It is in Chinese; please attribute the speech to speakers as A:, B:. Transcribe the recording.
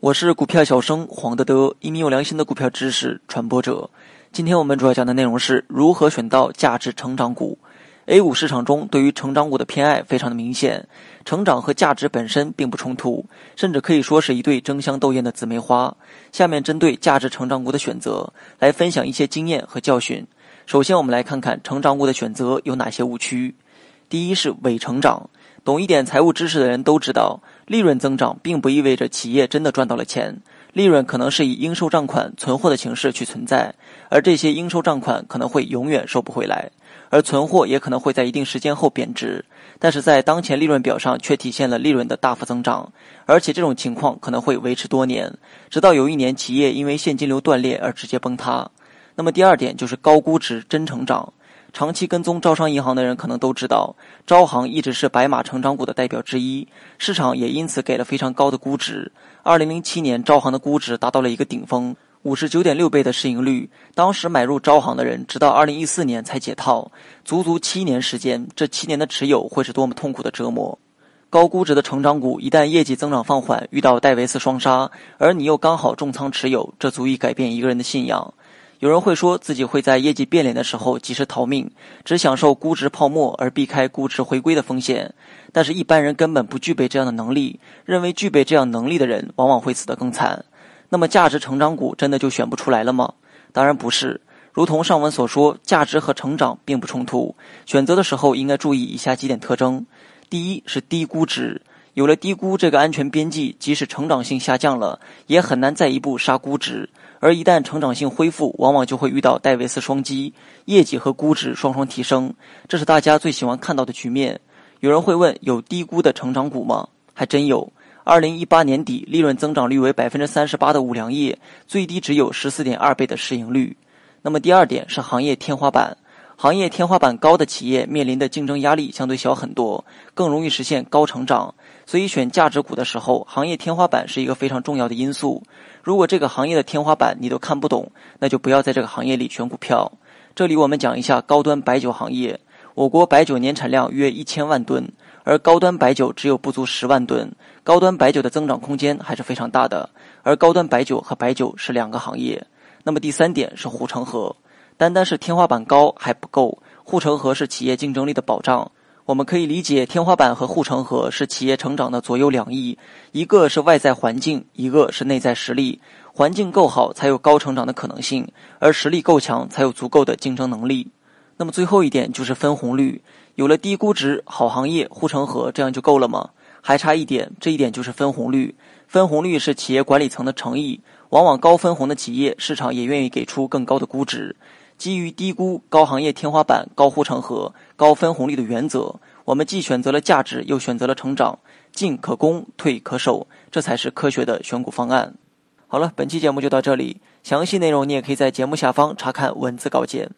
A: 我是股票小生黄德德，一名有良心的股票知识传播者。今天我们主要讲的内容是如何选到价值成长股。A 股市场中对于成长股的偏爱非常的明显，成长和价值本身并不冲突，甚至可以说是一对争相斗艳的姊妹花。下面针对价值成长股的选择来分享一些经验和教训。首先，我们来看看成长股的选择有哪些误区。第一是伪成长，懂一点财务知识的人都知道，利润增长并不意味着企业真的赚到了钱，利润可能是以应收账款存货的形式去存在，而这些应收账款可能会永远收不回来。而存货也可能会在一定时间后贬值，但是在当前利润表上却体现了利润的大幅增长，而且这种情况可能会维持多年，直到有一年企业因为现金流断裂而直接崩塌。那么第二点就是高估值真成长，长期跟踪招商银行的人可能都知道，招行一直是白马成长股的代表之一，市场也因此给了非常高的估值。二零零七年招行的估值达到了一个顶峰。五十九点六倍的市盈率，当时买入招行的人，直到二零一四年才解套，足足七年时间。这七年的持有会是多么痛苦的折磨！高估值的成长股一旦业绩增长放缓，遇到戴维斯双杀，而你又刚好重仓持有，这足以改变一个人的信仰。有人会说自己会在业绩变脸的时候及时逃命，只享受估值泡沫而避开估值回归的风险，但是，一般人根本不具备这样的能力。认为具备这样能力的人，往往会死得更惨。那么价值成长股真的就选不出来了吗？当然不是。如同上文所说，价值和成长并不冲突。选择的时候应该注意以下几点特征：第一是低估值，有了低估这个安全边际，即使成长性下降了，也很难再一步杀估值。而一旦成长性恢复，往往就会遇到戴维斯双击，业绩和估值双双提升，这是大家最喜欢看到的局面。有人会问：有低估的成长股吗？还真有。二零一八年底，利润增长率为百分之三十八的五粮液，最低只有十四点二倍的市盈率。那么第二点是行业天花板，行业天花板高的企业面临的竞争压力相对小很多，更容易实现高成长。所以选价值股的时候，行业天花板是一个非常重要的因素。如果这个行业的天花板你都看不懂，那就不要在这个行业里选股票。这里我们讲一下高端白酒行业，我国白酒年产量约一千万吨。而高端白酒只有不足十万吨，高端白酒的增长空间还是非常大的。而高端白酒和白酒是两个行业。那么第三点是护城河，单单是天花板高还不够，护城河是企业竞争力的保障。我们可以理解，天花板和护城河是企业成长的左右两翼，一个是外在环境，一个是内在实力。环境够好，才有高成长的可能性；而实力够强，才有足够的竞争能力。那么最后一点就是分红率。有了低估值、好行业、护城河，这样就够了吗？还差一点，这一点就是分红率。分红率是企业管理层的诚意，往往高分红的企业，市场也愿意给出更高的估值。基于低估、高行业天花板、高护城河、高分红率的原则，我们既选择了价值，又选择了成长，进可攻，退可守，这才是科学的选股方案。好了，本期节目就到这里，详细内容你也可以在节目下方查看文字稿件。